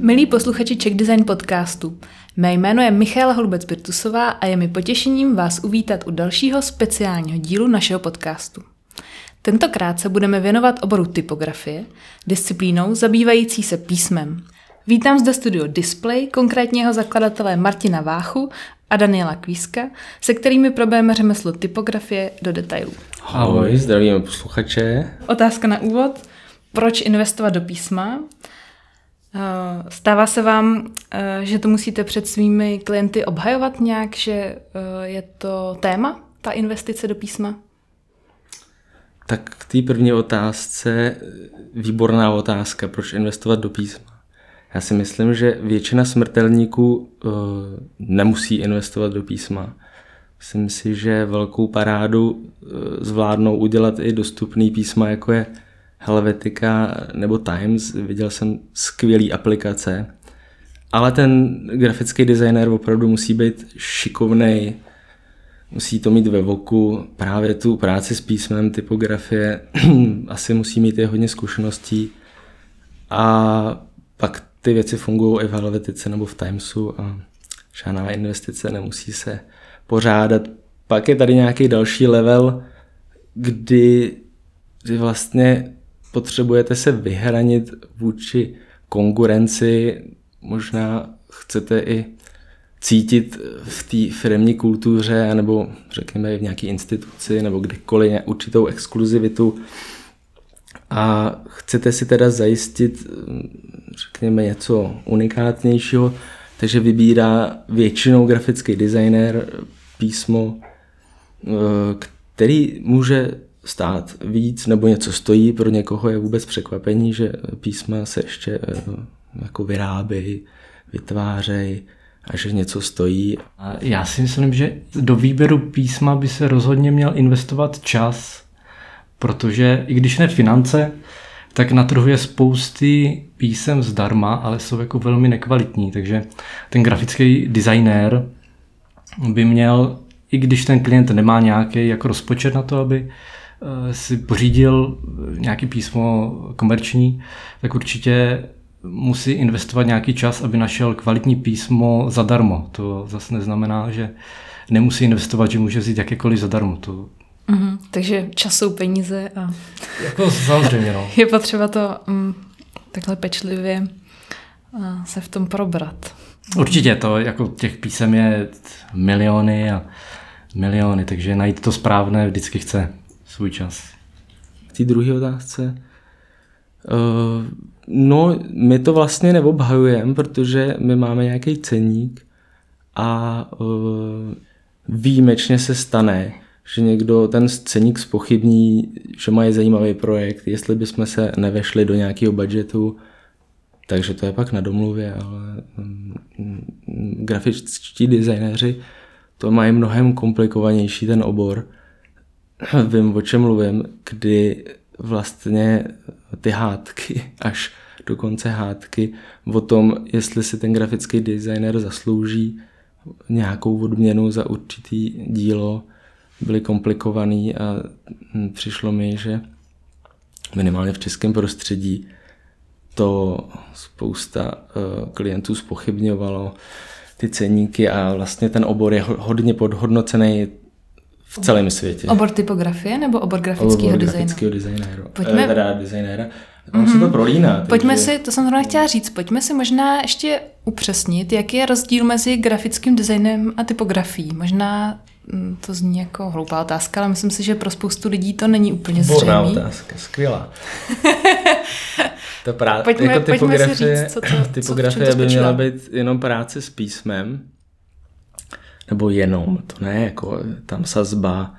Milí posluchači Czech Design podcastu, mé jméno je Michaela Holubec-Birtusová a je mi potěšením vás uvítat u dalšího speciálního dílu našeho podcastu. Tentokrát se budeme věnovat oboru typografie, disciplínou zabývající se písmem. Vítám zde studio Display, konkrétního zakladatele Martina Váchu a Daniela Kvíska, se kterými probereme řemeslo typografie do detailů. Ahoj, zdravíme posluchače. Otázka na úvod. Proč investovat do písma? Eh, stává se vám, eh, že to musíte před svými klienty obhajovat nějak, že eh, je to téma, ta investice do písma? Tak k té první otázce, výborná otázka, proč investovat do písma. Já si myslím, že většina smrtelníků uh, nemusí investovat do písma. Myslím si, že velkou parádu uh, zvládnou udělat i dostupný písma, jako je Helvetica nebo Times. Viděl jsem skvělý aplikace. Ale ten grafický designer opravdu musí být šikovný, musí to mít ve voku, právě tu práci s písmem, typografie, asi musí mít i hodně zkušeností a pak ty věci fungují i v Helvetice nebo v Timesu a žádná investice nemusí se pořádat. Pak je tady nějaký další level, kdy, kdy vlastně potřebujete se vyhranit vůči konkurenci, možná chcete i cítit v té firmní kultuře nebo řekněme v nějaké instituci nebo kdekoliv určitou exkluzivitu a chcete si teda zajistit řekněme něco unikátnějšího, takže vybírá většinou grafický designer písmo, který může stát víc nebo něco stojí, pro někoho je vůbec překvapení, že písma se ještě jako vyrábějí, vytvářejí a že něco stojí. Já si myslím, že do výběru písma by se rozhodně měl investovat čas, protože i když ne finance, tak na trhu je spousty písem zdarma, ale jsou jako velmi nekvalitní, takže ten grafický designér by měl, i když ten klient nemá nějaký jako rozpočet na to, aby eh, si pořídil nějaký písmo komerční, tak určitě musí investovat nějaký čas, aby našel kvalitní písmo zadarmo. To zase neznamená, že nemusí investovat, že může vzít jakékoliv zadarmo. To... Mm-hmm, takže čas jsou peníze a jako samozřejmě, no. je potřeba to mm, takhle pečlivě se v tom probrat. Určitě to, jako těch písem je miliony a miliony, takže najít to správné vždycky chce svůj čas. K té druhé otázce. Uh, no, my to vlastně neobhajujeme, protože my máme nějaký ceník a uh, výjimečně se stane, že někdo ten scéník spochybní, že mají zajímavý projekt, jestli bychom se nevešli do nějakého budgetu, takže to je pak na domluvě, ale mm, grafičtí designéři to mají mnohem komplikovanější ten obor. Vím, o čem mluvím, kdy vlastně ty hádky, až do konce hádky o tom, jestli si ten grafický designer zaslouží nějakou odměnu za určitý dílo, byly komplikovaný a hm, přišlo mi, že minimálně v českém prostředí to spousta uh, klientů spochybňovalo, ty ceníky a vlastně ten obor je hodně podhodnocený v celém světě. Obor typografie nebo obor grafického designu? grafického designéru. Pojďme... Eh, teda designéra. Ono mm-hmm. se to prolíná. Takže... Pojďme si, to jsem zrovna chtěla říct, pojďme si možná ještě upřesnit, jaký je rozdíl mezi grafickým designem a typografií. Možná to zní jako hloupá otázka, ale myslím si, že pro spoustu lidí to není úplně zřejmé. Borná otázka, skvělá. to prá- pojďme, jako typografie, pojďme si říct, co to, typografie co, by měla být jenom práce s písmem, nebo jenom, to ne, jako tam sazba.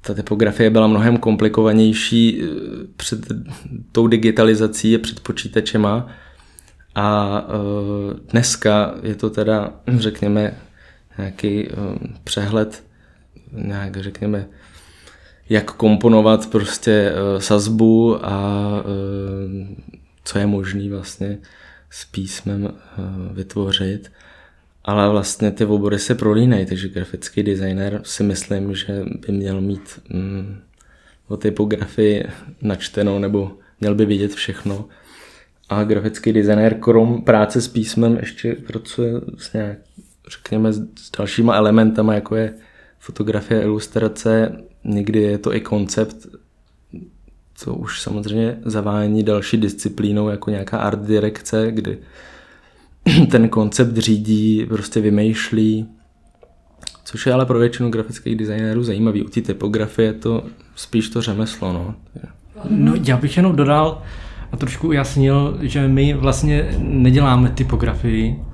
Ta typografie byla mnohem komplikovanější eh, před tou digitalizací a před počítačema a uh, dneska je to teda, řekněme, nějaký uh, přehled nějak řekněme, jak komponovat prostě uh, sazbu a uh, co je možný vlastně s písmem uh, vytvořit. Ale vlastně ty obory se prolínají, takže grafický designer si myslím, že by měl mít mm, o typografii načteno, nebo měl by vidět všechno. A grafický designér krom práce s písmem ještě pracuje s nějak, řekněme, s dalšíma elementama, jako je fotografie, ilustrace, někdy je to i koncept, co už samozřejmě zavání další disciplínou, jako nějaká art direkce, kdy ten koncept řídí, prostě vymýšlí, což je ale pro většinu grafických designérů zajímavý. U té typografie je to spíš to řemeslo. No. no já bych jenom dodal a trošku ujasnil, že my vlastně neděláme typografii,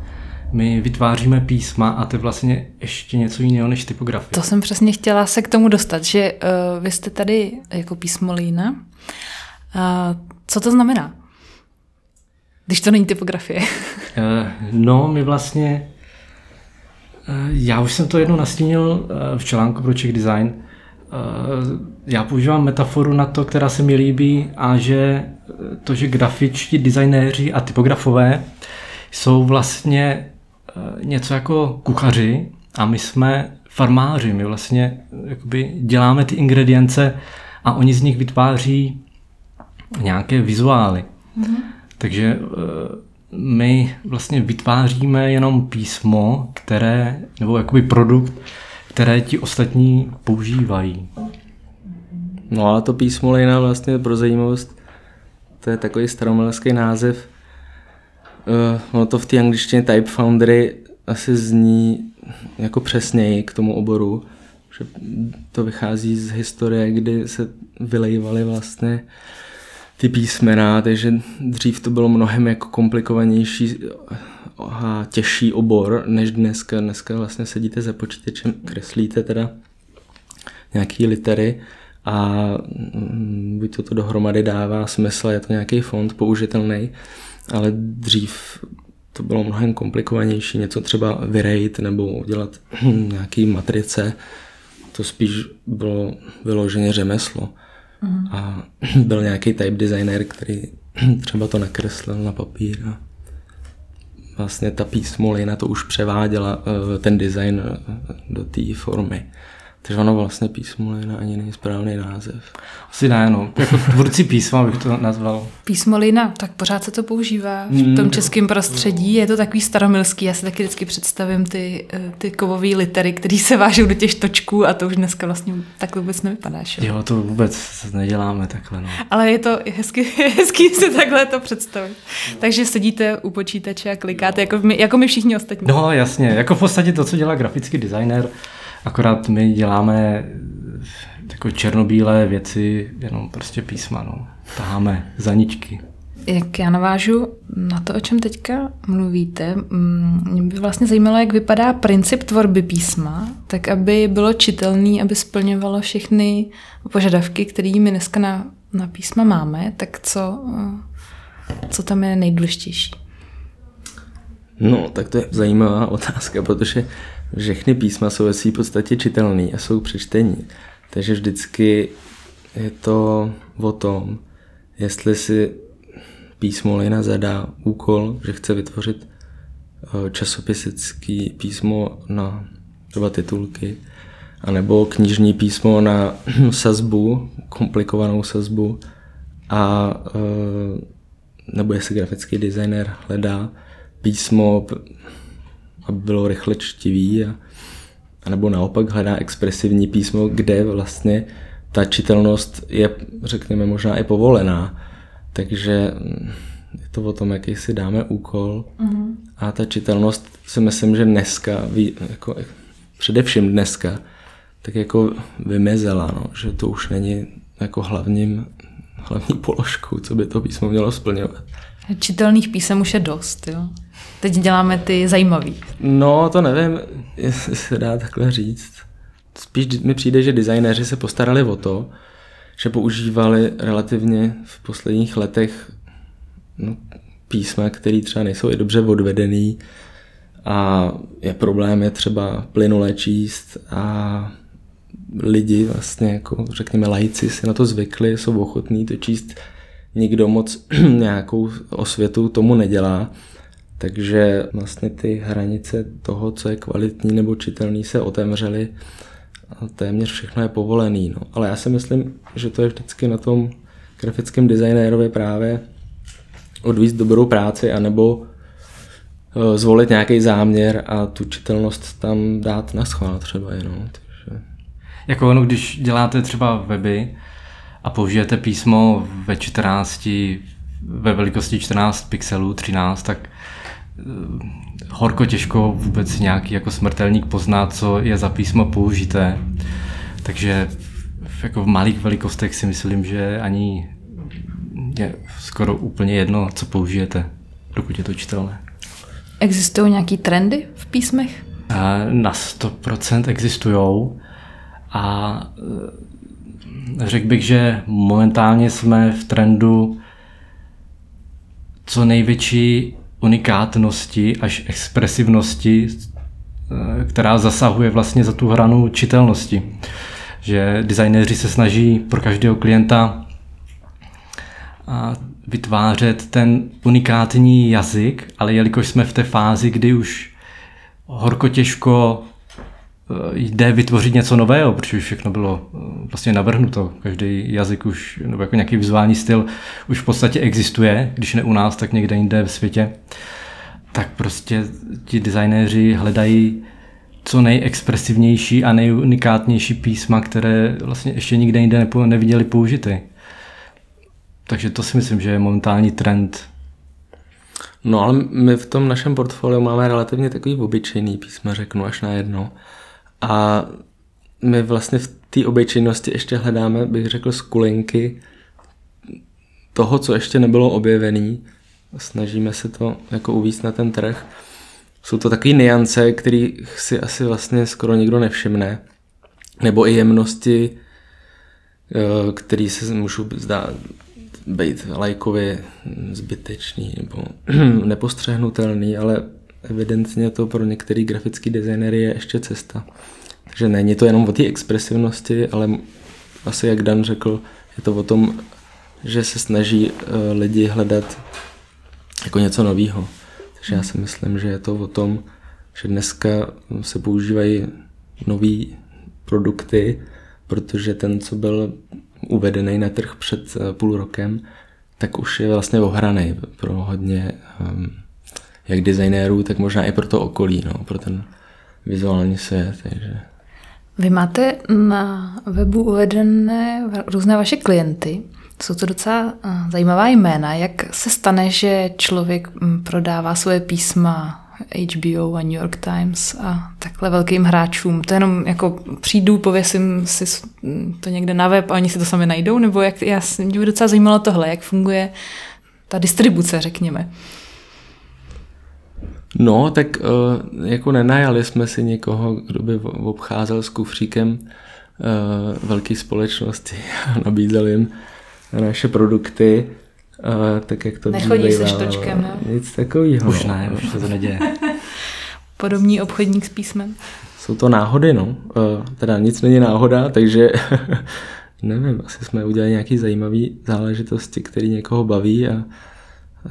my vytváříme písma a to je vlastně ještě něco jiného než typografie. To jsem přesně chtěla se k tomu dostat, že uh, vy jste tady jako písmolína. Uh, co to znamená? Když to není typografie. uh, no, my vlastně já už jsem to jednou nastínil v článku pro Czech Design. Já používám metaforu na to, která se mi líbí a že to, že grafičtí designéři a typografové jsou vlastně něco jako kuchaři a my jsme farmáři. My vlastně jakoby děláme ty ingredience a oni z nich vytváří nějaké vizuály. Mm-hmm. Takže my vlastně vytváříme jenom písmo, které, nebo jakoby produkt, které ti ostatní používají. No a to písmo lejna vlastně pro zajímavost, to je takový staromelský název. Uh, ono to v té angličtině Type Foundry asi zní jako přesněji k tomu oboru, že to vychází z historie, kdy se vylejvaly vlastně ty písmena, takže dřív to bylo mnohem jako komplikovanější a těžší obor než dneska. Dneska vlastně sedíte za počítačem, kreslíte teda nějaký litery a mm, buď to, to dohromady dává smysl, je to nějaký fond použitelný, ale dřív to bylo mnohem komplikovanější, něco třeba vyrejt nebo udělat nějaký matrice, to spíš bylo vyloženě řemeslo. Mm. A byl nějaký type designer, který třeba to nakreslil na papír a vlastně ta písmolina to už převáděla eh, ten design eh, do té formy. Takže ono vlastně písmolina ani není správný název. Asi ne, no. Jako tvůrci písma bych to nazval. Písmolina, tak pořád se to používá v hmm. tom českém prostředí. Je to takový staromilský. Já si taky vždycky představím ty, eh, ty kovové litery, které se vážou do těch točků a to už dneska vlastně tak vůbec nevypadá. Že? Jo, to vůbec neděláme takhle. No. Ale je to hezky, hezky si takhle to představit. Takže sedíte u počítače a klikáte, jako my, jako my všichni ostatní. No jasně, jako v podstatě to, co dělá grafický designer, Akorát my děláme jako černobílé věci, jenom prostě písma, no. Taháme zaničky. Jak já navážu na to, o čem teďka mluvíte, mm, mě by vlastně zajímalo, jak vypadá princip tvorby písma, tak aby bylo čitelný, aby splňovalo všechny požadavky, které my dneska na, na písma máme, tak co, co tam je nejdůležitější? No, tak to je zajímavá otázka, protože všechny písma jsou ve své podstatě čitelné a jsou přečtení. Takže vždycky je to o tom, jestli si písmo Lina zadá úkol, že chce vytvořit eh, časopisecký písmo na třeba titulky, anebo knižní písmo na sazbu, komplikovanou sazbu, a eh, nebo jestli grafický designer hledá písmo aby bylo rychle čtivý, a, a nebo naopak hledá expresivní písmo, kde vlastně ta čitelnost je, řekněme, možná i povolená. Takže mm, je to o tom, jaký si dáme úkol. Mm-hmm. A ta čitelnost si myslím, že dneska, jako, především dneska, tak jako vymezela, no, že to už není jako hlavním, hlavní položkou, co by to písmo mělo splňovat. Čitelných písem už je dost, jo? Teď děláme ty zajímavý. No, to nevím, jestli se dá takhle říct. Spíš mi přijde, že designéři se postarali o to, že používali relativně v posledních letech no, písma, které třeba nejsou i dobře odvedený a je problém je třeba plynule číst a lidi vlastně jako řekněme lajci si na to zvykli, jsou ochotní to číst, nikdo moc nějakou osvětu tomu nedělá takže vlastně ty hranice toho, co je kvalitní nebo čitelný, se otevřely a téměř všechno je povolený. No. Ale já si myslím, že to je vždycky na tom grafickém designérovi právě odvíct dobrou práci anebo eh, zvolit nějaký záměr a tu čitelnost tam dát na schvál třeba jenom. Takže... Jako ono, když děláte třeba weby a použijete písmo ve 14, ve velikosti 14 pixelů, 13, tak horko těžko vůbec nějaký jako smrtelník pozná, co je za písmo použité. Takže jako v malých velikostech si myslím, že ani je skoro úplně jedno, co použijete, dokud je to čitelné. Existují nějaký trendy v písmech? Na 100% existují a e, řekl bych, že momentálně jsme v trendu co největší unikátnosti až expresivnosti, e, která zasahuje vlastně za tu hranu čitelnosti. Že designéři se snaží pro každého klienta vytvářet ten unikátní jazyk, ale jelikož jsme v té fázi, kdy už horko těžko eh, jde vytvořit něco nového, protože všechno bylo eh, vlastně navrhnuto. Každý jazyk už, nebo jako nějaký vizuální styl už v podstatě existuje, když ne u nás, tak někde jinde v světě. Tak prostě ti designéři hledají co nejexpresivnější a nejunikátnější písma, které vlastně ještě nikde jinde neviděli použity. Takže to si myslím, že je momentální trend. No ale my v tom našem portfoliu máme relativně takový obyčejný písma, řeknu až na jedno. A my vlastně v té obyčejnosti ještě hledáme, bych řekl, skulinky toho, co ještě nebylo objevený. Snažíme se to jako uvíct na ten trh. Jsou to takové niance, kterých si asi vlastně skoro nikdo nevšimne. Nebo i jemnosti, eh, který se můžou zdát být lajkově zbytečný nebo nepostřehnutelný, ale evidentně to pro některý grafický designery je ještě cesta. Takže není to jenom o té expresivnosti, ale asi jak Dan řekl, je to o tom, že se snaží eh, lidi hledat jako něco nového. Takže já si myslím, že je to o tom, že dneska se používají nové produkty, protože ten, co byl uvedený na trh před eh, půl rokem, tak už je vlastně ohraný pro hodně um, jak designérů, tak možná i pro to okolí, no, pro ten vizuální svět. Takže. Vy máte na webu uvedené různé vaše klienty. Jsou to docela eh, zajímavá jména. Jak se stane, že člověk hm, prodává svoje písma HBO a New York Times a takhle velkým hráčům. To jenom jako přijdu, pověsím si to někde na web a oni si to sami najdou, nebo jak, já mě by docela zajímalo tohle, jak funguje ta distribuce, řekněme. No, tak uh, jako nenajali jsme si někoho, kdo by obcházel s kufříkem uh, velké společnosti a nabízel jim naše produkty. Uh, tak jak to Nechodí se štočkem, ne? Nic takového. Už ne, už se to neděje. Podobný obchodník s písmem. Jsou to náhody, no. Uh, teda nic není náhoda, takže nevím, asi jsme udělali nějaké zajímavé záležitosti, které někoho baví a, a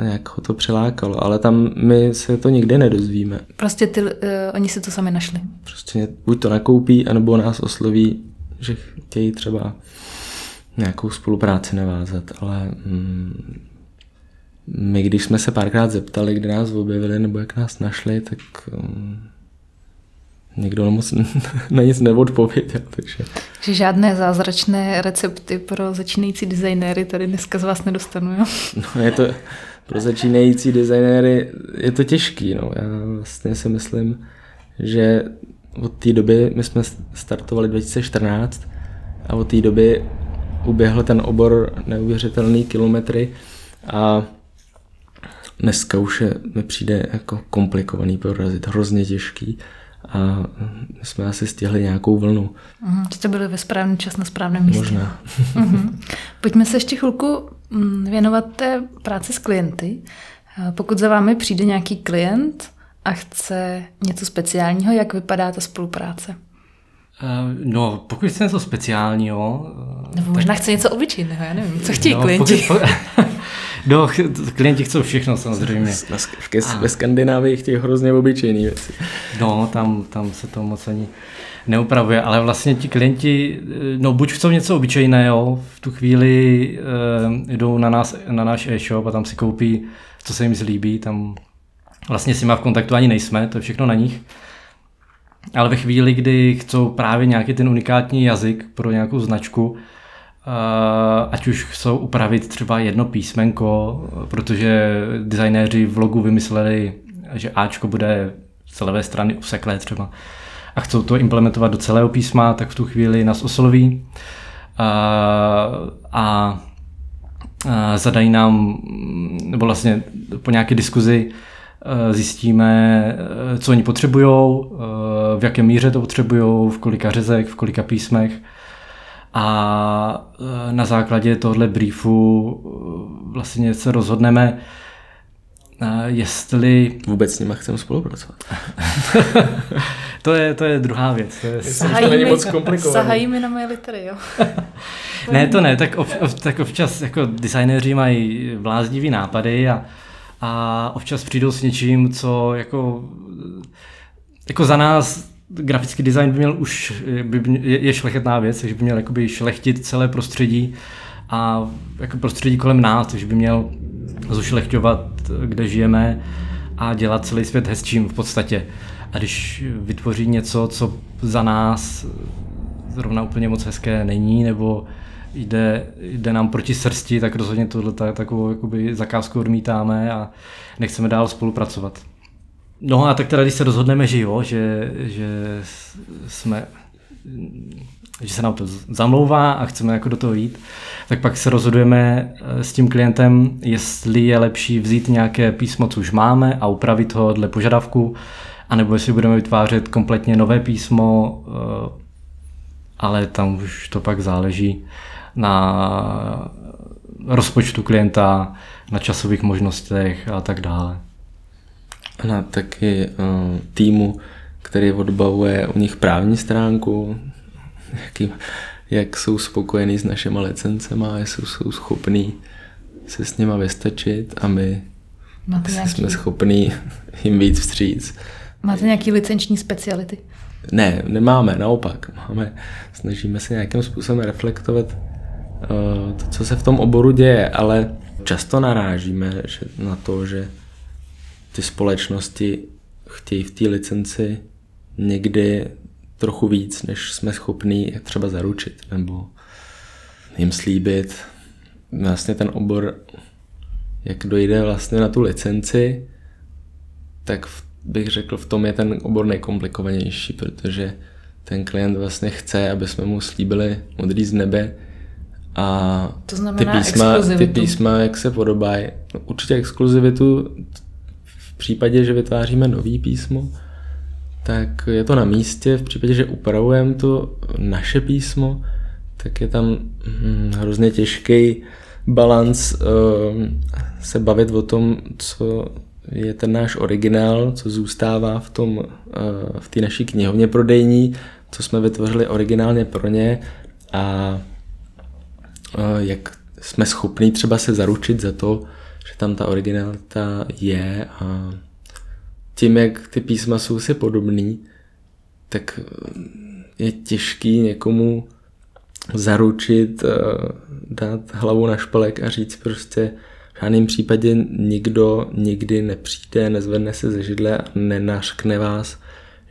jak ho to přilákalo. Ale tam my se to nikdy nedozvíme. Prostě ty, uh, oni si to sami našli. Prostě buď to nakoupí, anebo nás osloví, že chtějí třeba nějakou spolupráci navázat, ale mm, my, když jsme se párkrát zeptali, kde nás objevili nebo jak nás našli, tak um, nikdo moc na nic neodpověděl. Takže... Že žádné zázračné recepty pro začínající designéry tady dneska z vás nedostanu, jo? No, je to, pro začínající designéry je to těžký, no. Já vlastně si myslím, že od té doby, my jsme startovali 2014 a od té doby uběhl ten obor neuvěřitelný kilometry a dneska už je, mi přijde jako komplikovaný prorazit, hrozně těžký a my jsme asi stihli nějakou vlnu. Mhm, jste byli ve správný čas na správném místě. Možná. Mhm. Pojďme se ještě chvilku mm, věnovat té práci s klienty. Pokud za vámi přijde nějaký klient a chce něco speciálního, jak vypadá ta spolupráce? Eh, no, pokud chce něco speciálního... Nebo možná tak... chce něco obyčejného, já nevím. Co chtějí no, klienti? Pokud, no, klienti chcou všechno samozřejmě. Ve Skandinávii chtějí hrozně obyčejné věci. No, tam, tam se to moc ani neupravuje, ale vlastně ti klienti, no buď chcou něco obyčejného, v tu chvíli uh, jdou na, nás, na náš e-shop a tam si koupí, co se jim zlíbí, tam vlastně s nima v kontaktu ani nejsme, to je všechno na nich. Ale ve chvíli, kdy chcou právě nějaký ten unikátní jazyk pro nějakou značku, ať už chcou upravit třeba jedno písmenko, protože designéři v logu vymysleli, že Ačko bude z levé strany useklé třeba a chcou to implementovat do celého písma, tak v tu chvíli nás osloví a, a, a zadají nám, nebo vlastně po nějaké diskuzi zjistíme, co oni potřebují, v jaké míře to potřebují, v kolika řezek, v kolika písmech. A na základě tohle briefu vlastně se rozhodneme, jestli... Vůbec s nima chceme spolupracovat. to, je, to je druhá věc. To, je... Sahají, to není moc komplikované. Sahají mi na moje litery, jo. ne, to ne, tak, ov, tak občas jako designéři mají bláznivý nápady a, a občas přijdou s něčím, co jako, jako za nás grafický design by měl už, by, je, je šlechetná věc, takže by měl jakoby šlechtit celé prostředí a jako prostředí kolem nás, takže by měl zušlechťovat, kde žijeme a dělat celý svět hezčím v podstatě. A když vytvoří něco, co za nás zrovna úplně moc hezké není, nebo jde, jde nám proti srsti, tak rozhodně tohle takovou jakoby zakázku odmítáme a nechceme dál spolupracovat. No a tak teda, když se rozhodneme, že jo, že, že jsme že se nám to zamlouvá a chceme jako do toho jít, tak pak se rozhodujeme eh, s tím klientem, jestli je lepší vzít nějaké písmo, co už máme a upravit ho dle požadavku, anebo jestli budeme vytvářet kompletně nové písmo, eh, ale tam už to pak záleží na rozpočtu klienta, na časových možnostech a tak dále. Na taky uh, týmu, který odbavuje u nich právní stránku, jaký, jak jsou spokojení s našimi licencema, jestli jsou schopní se s nima vystačit a my Máte nějaký... jsme schopní jim víc vstříc. Máte nějaký licenční speciality? Ne, nemáme, naopak. Máme, snažíme se nějakým způsobem reflektovat uh, to, co se v tom oboru děje, ale často narážíme že na to, že ty společnosti chtějí v té licenci někdy trochu víc, než jsme schopní třeba zaručit nebo jim slíbit. Vlastně ten obor, jak dojde vlastně na tu licenci, tak bych řekl, v tom je ten obor nejkomplikovanější, protože ten klient vlastně chce, aby jsme mu slíbili modrý z nebe a to znamená ty písma, ty písma, jak se podobají. No, určitě exkluzivitu v případě, že vytváříme nový písmo, tak je to na místě. V případě, že upravujeme to naše písmo, tak je tam hm, hrozně těžký balans uh, se bavit o tom, co je ten náš originál, co zůstává v tom, uh, v té naší knihovně prodejní, co jsme vytvořili originálně pro ně a uh, jak jsme schopni třeba se zaručit za to, že tam ta originalita je a tím, jak ty písma jsou si podobný, tak eh, je těžký někomu zaručit, eh, dát hlavu na špalek a říct prostě v žádném případě nikdo nikdy nepřijde, nezvedne se ze židle a nenařkne vás,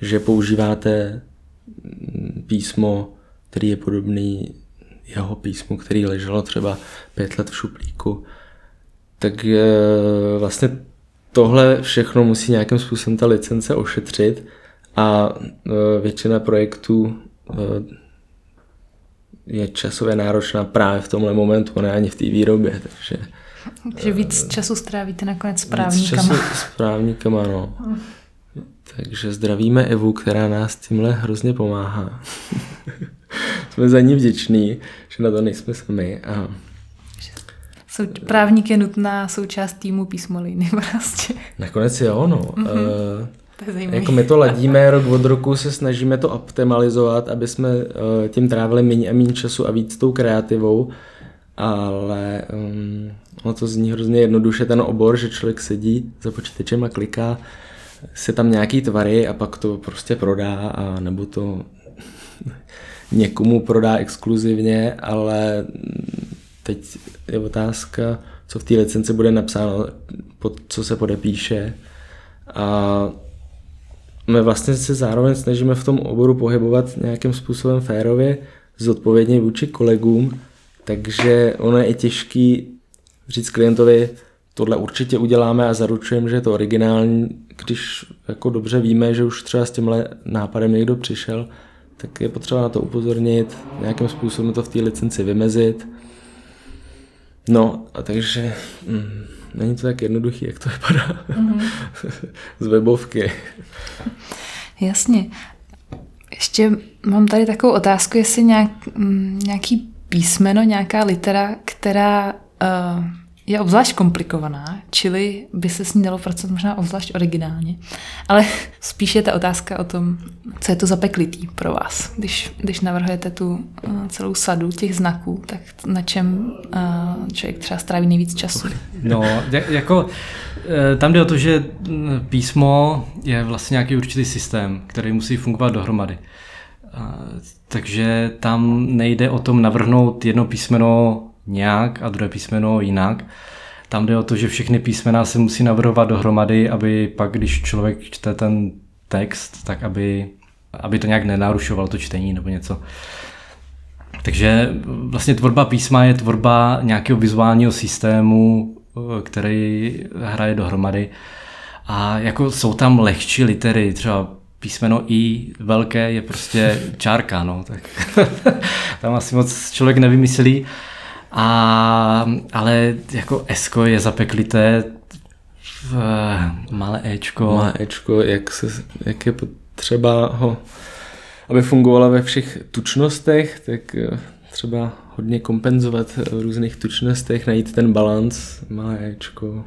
že používáte mm, písmo, který je podobný jeho písmu, který leželo třeba pět let v šuplíku. Tak vlastně tohle všechno musí nějakým způsobem ta licence ošetřit a e, většina projektů e, je časově náročná právě v tomhle momentu, ne ani v té výrobě, takže... Takže víc času strávíte nakonec s právníkama. Víc času s právníkama, no. Takže zdravíme Evu, která nás tímhle hrozně pomáhá. Jsme za ní vděční, že na to nejsme sami. A sou, právník je nutná součást týmu písmoliny prostě. Nakonec jo, no. Mm-hmm. Uh, jako my to ladíme rok od roku, se snažíme to optimalizovat, aby jsme uh, tím trávili méně a méně času a víc tou kreativou, ale um, ono to zní hrozně jednoduše ten obor, že člověk sedí za počítačem a kliká si tam nějaký tvary a pak to prostě prodá a nebo to někomu prodá exkluzivně, ale teď je otázka, co v té licenci bude napsáno, pod co se podepíše. A my vlastně se zároveň snažíme v tom oboru pohybovat nějakým způsobem férově, zodpovědně vůči kolegům, takže ono je i těžký říct klientovi, tohle určitě uděláme a zaručujeme, že je to originální, když jako dobře víme, že už třeba s tímhle nápadem někdo přišel, tak je potřeba na to upozornit, nějakým způsobem to v té licenci vymezit. No, a takže mm, není to tak jednoduchý, jak to vypadá mm-hmm. z webovky. Jasně. Ještě mám tady takovou otázku, jestli nějak, mm, nějaký písmeno, nějaká litera, která uh, je obzvlášť komplikovaná, čili by se s ní dalo pracovat možná obzvlášť originálně. Ale spíš je ta otázka o tom, co je to zapeklitý pro vás. Když, když navrhujete tu uh, celou sadu těch znaků, tak na čem uh, člověk třeba stráví nejvíc času? No, jako eh, tam jde o to, že mm, písmo je vlastně nějaký určitý systém, který musí fungovat dohromady. Takže tam nejde o tom navrhnout jedno písmeno nějak a druhé písmeno jinak. Tam jde o to, že všechny písmena se musí navrhovat dohromady, aby pak, když člověk čte ten text, tak aby, aby to nějak nenarušovalo to čtení nebo něco. Takže vlastně tvorba písma je tvorba nějakého vizuálního systému, který hraje dohromady. A jako jsou tam lehčí litery, třeba písmeno I velké je prostě čárka, no, tak tam asi moc člověk nevymyslí. A, ale jako Esko je zapeklité v malé Ečko. Malé Ečko, jak, se, jak je potřeba ho, aby fungovala ve všech tučnostech, tak eh, třeba hodně kompenzovat v různých tučnostech, najít ten balans, malé Ečko,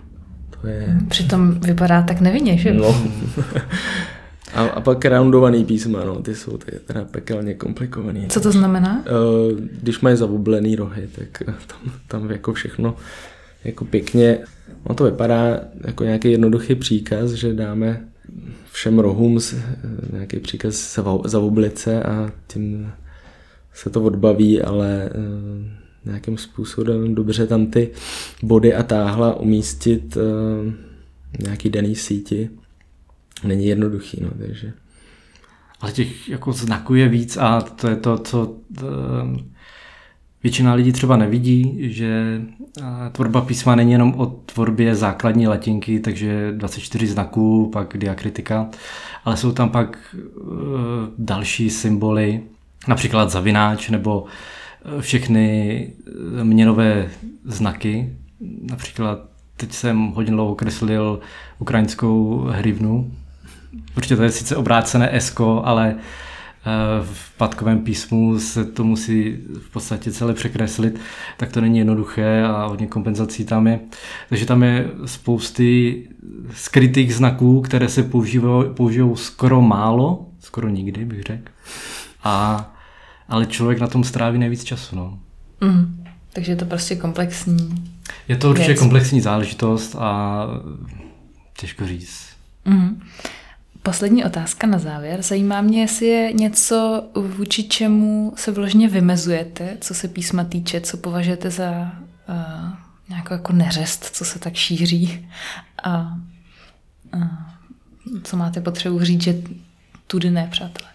to je... Přitom vypadá tak nevinně, že? No. A, a pak roundovaný písma, no, ty jsou ty teda pekelně komplikovaný. Co to znamená? Uh, když mají zavublený rohy, tak tam, tam jako všechno jako pěkně, no to vypadá jako nějaký jednoduchý příkaz, že dáme všem rohům nějaký příkaz zavublit se a tím se to odbaví, ale uh, nějakým způsobem dobře tam ty body a táhla umístit uh, nějaký daný síti není jednoduchý, no, takže... Ale těch jako znaků je víc a to je to, co ehm, většina lidí třeba nevidí, že tvorba písma není jenom o tvorbě základní latinky, takže 24 znaků, pak diakritika, ale jsou tam pak e, další symboly, například zavináč nebo všechny měnové znaky. Například teď jsem hodně dlouho kreslil ukrajinskou hrivnu, Určitě to je sice obrácené esko, ale eh, v patkovém písmu se to musí v podstatě celé překreslit, tak to není jednoduché a hodně kompenzací tam je. Takže tam je spousty skrytých znaků, které se používají, použijou skoro málo, skoro nikdy bych řekl. A, ale člověk na tom stráví nejvíc času. No. Mm, takže je to prostě komplexní Je to určitě věc. komplexní záležitost a těžko říct. Mm. Poslední otázka na závěr. Zajímá mě, jestli je něco, vůči čemu se vložně vymezujete, co se písma týče, co považujete za uh, nějakou jako neřest, co se tak šíří a uh, co máte potřebu říct, že tudy ne, přátelé.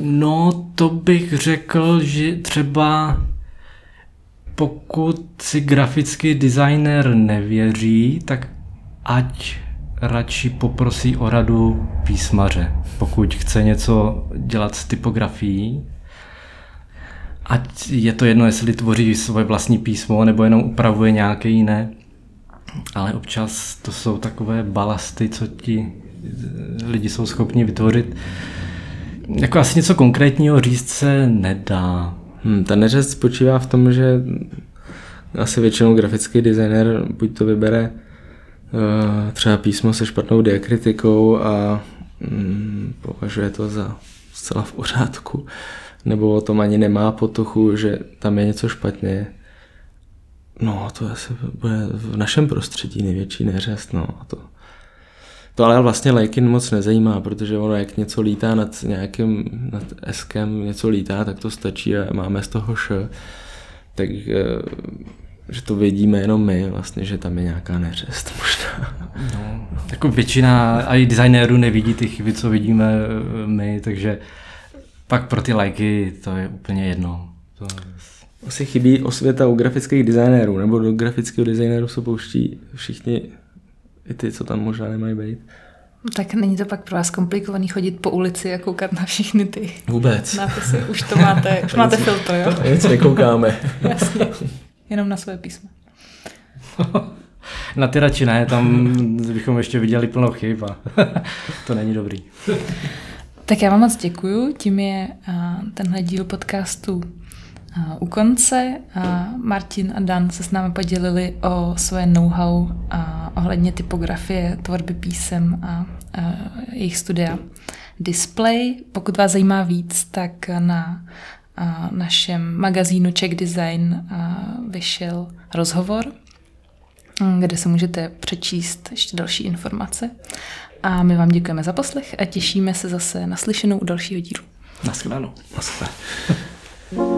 No, to bych řekl, že třeba pokud si grafický designer nevěří, tak ať radši poprosí o radu písmaře, pokud chce něco dělat s typografií. Ať je to jedno, jestli tvoří svoje vlastní písmo nebo jenom upravuje nějaké jiné. Ale občas to jsou takové balasty, co ti lidi jsou schopni vytvořit. Jako asi něco konkrétního říct se nedá. Hmm, ta neřest spočívá v tom, že asi většinou grafický designer buď to vybere Eh, třeba písmo se špatnou diakritikou a mm, považuje to za zcela v pořádku, nebo o tom ani nemá potuchu, že tam je něco špatně. No, to asi bude v našem prostředí největší neřest, no. A to, To ale vlastně Laikin moc nezajímá, protože ono jak něco lítá nad nějakým, nad eskem, něco lítá, tak to stačí a máme z toho š. Tak eh, že to vidíme jenom my, vlastně, že tam je nějaká neřest možná. No, jako většina i designérů nevidí ty chyby, co vidíme eh, my, takže pak pro ty lajky to je úplně jedno. To... Asi chybí osvěta u grafických designérů, nebo do grafického designéru se pouští všichni i ty, co tam možná nemají být. Tak není to pak pro vás komplikovaný chodit po ulici a koukat na všechny ty Vůbec. nápisy. Už to máte, už máte filtr, jo? Nic nekoukáme. Jasně. Jenom na své písmo. na ty radši ne, tam bychom ještě viděli plno chyb a to není dobrý. Tak já vám moc děkuju, tím je tenhle díl podcastu u konce. Martin a Dan se s námi podělili o své know-how ohledně typografie, tvorby písem a jejich studia Display. Pokud vás zajímá víc, tak na našem magazínu Czech Design vyšel rozhovor, kde se můžete přečíst ještě další informace. A my vám děkujeme za poslech a těšíme se zase naslyšenou u dalšího dílu. Naschledanou. Naschledanou.